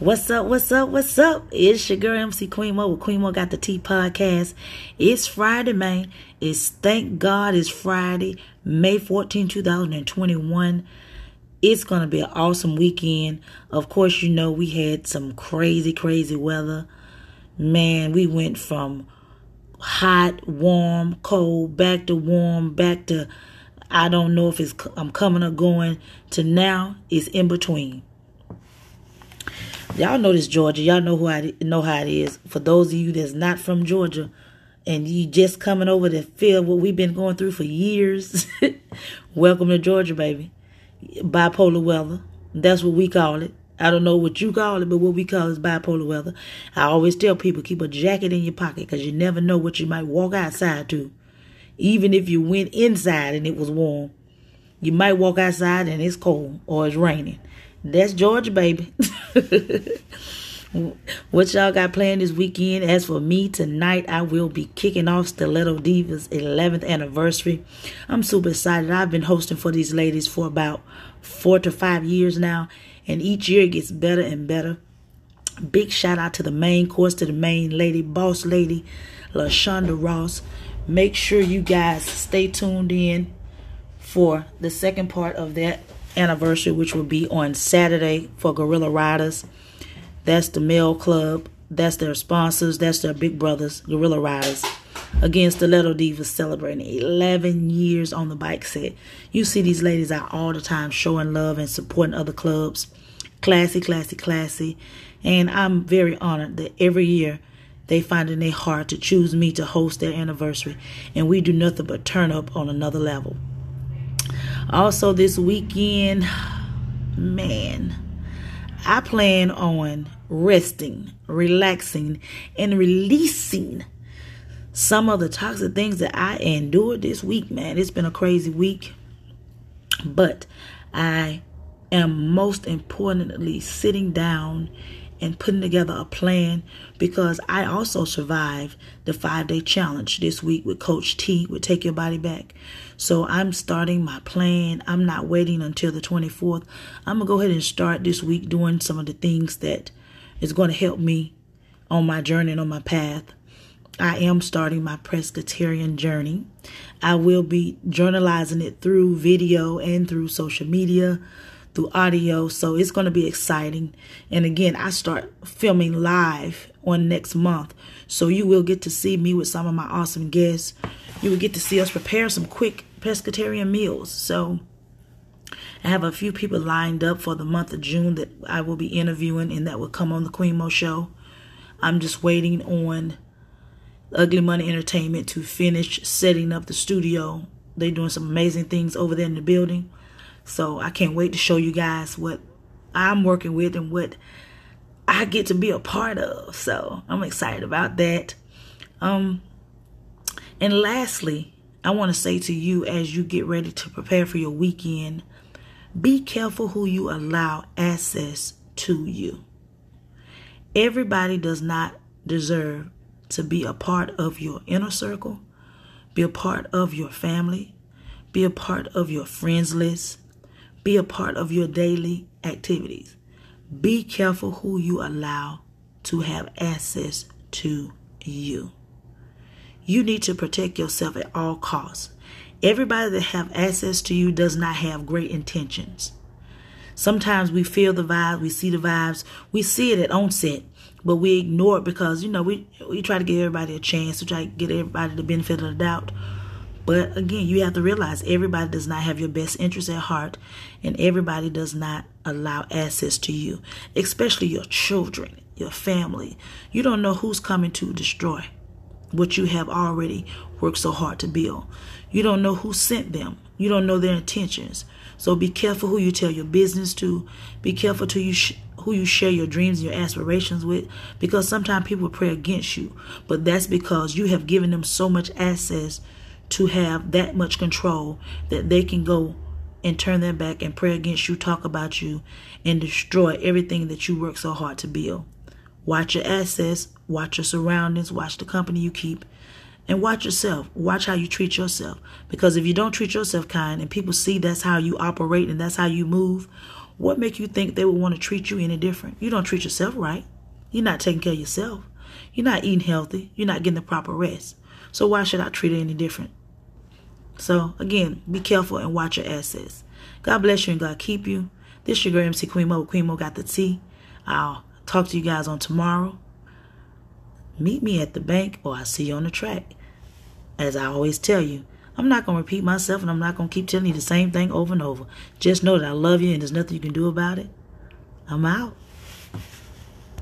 What's up? What's up? What's up? It's your girl MC Queen Mo with Queen Mo Got the Tea podcast. It's Friday, man. It's thank God it's Friday, May 14, 2021. It's gonna be an awesome weekend. Of course, you know we had some crazy, crazy weather. Man, we went from hot, warm, cold, back to warm, back to I don't know if it's I'm coming or going to now it's in between. Y'all know this Georgia. Y'all know who I know how it is. For those of you that's not from Georgia and you just coming over to feel what we've been going through for years, welcome to Georgia, baby. Bipolar weather. That's what we call it. I don't know what you call it, but what we call is bipolar weather. I always tell people keep a jacket in your pocket because you never know what you might walk outside to. Even if you went inside and it was warm, you might walk outside and it's cold or it's raining. That's Georgia, baby. what y'all got planned this weekend? As for me, tonight I will be kicking off Stiletto Divas 11th anniversary. I'm super excited. I've been hosting for these ladies for about four to five years now, and each year it gets better and better. Big shout out to the main course, to the main lady, boss lady, LaShonda Ross. Make sure you guys stay tuned in for the second part of that anniversary, which will be on Saturday for Gorilla Riders. That's the Male Club. That's their sponsors. That's their big brothers, Gorilla Riders. Again, Stiletto Divas celebrating 11 years on the bike set. You see these ladies out all the time showing love and supporting other clubs. Classy, classy, classy. And I'm very honored that every year they find in their heart to choose me to host their anniversary. And we do nothing but turn up on another level. Also, this weekend, man, I plan on resting, relaxing, and releasing some of the toxic things that I endured this week, man. It's been a crazy week, but I am most importantly sitting down and putting together a plan because I also survived the five day challenge this week with Coach T with Take Your Body Back. So I'm starting my plan. I'm not waiting until the 24th. I'm going to go ahead and start this week doing some of the things that is going to help me on my journey and on my path. I am starting my pescatarian journey. I will be journalizing it through video and through social media through audio. So it's going to be exciting. And again, I start filming live on next month. So you will get to see me with some of my awesome guests. You will get to see us prepare some quick pescatarian meals. So I have a few people lined up for the month of June that I will be interviewing and that will come on the Queen Mo show. I'm just waiting on Ugly Money Entertainment to finish setting up the studio. They're doing some amazing things over there in the building. So I can't wait to show you guys what I'm working with and what I get to be a part of. So I'm excited about that. Um, and lastly, I want to say to you as you get ready to prepare for your weekend, be careful who you allow access to you. Everybody does not deserve to be a part of your inner circle, be a part of your family, be a part of your friends list, be a part of your daily activities. Be careful who you allow to have access to you. You need to protect yourself at all costs. Everybody that have access to you does not have great intentions. Sometimes we feel the vibes, we see the vibes, we see it at onset, but we ignore it because you know we we try to give everybody a chance, we try to get everybody the benefit of the doubt. But again, you have to realize everybody does not have your best interest at heart, and everybody does not allow access to you, especially your children, your family. You don't know who's coming to destroy what you have already worked so hard to build. You don't know who sent them. You don't know their intentions. So be careful who you tell your business to. Be careful to you sh- who you share your dreams and your aspirations with because sometimes people pray against you, but that's because you have given them so much access to have that much control that they can go and turn their back and pray against you, talk about you, and destroy everything that you work so hard to build. Watch your assets, watch your surroundings, watch the company you keep, and watch yourself. Watch how you treat yourself. Because if you don't treat yourself kind and people see that's how you operate and that's how you move, What make you think they would want to treat you any different? You don't treat yourself right. You're not taking care of yourself. You're not eating healthy. You're not getting the proper rest. So why should I treat it any different? So again, be careful and watch your assets. God bless you and God keep you. This your girl MC Queen Mo. Queen Mo got the tea. I'll talk to you guys on tomorrow. Meet me at the bank or I'll see you on the track. As I always tell you, I'm not going to repeat myself and I'm not going to keep telling you the same thing over and over. Just know that I love you and there's nothing you can do about it. I'm out.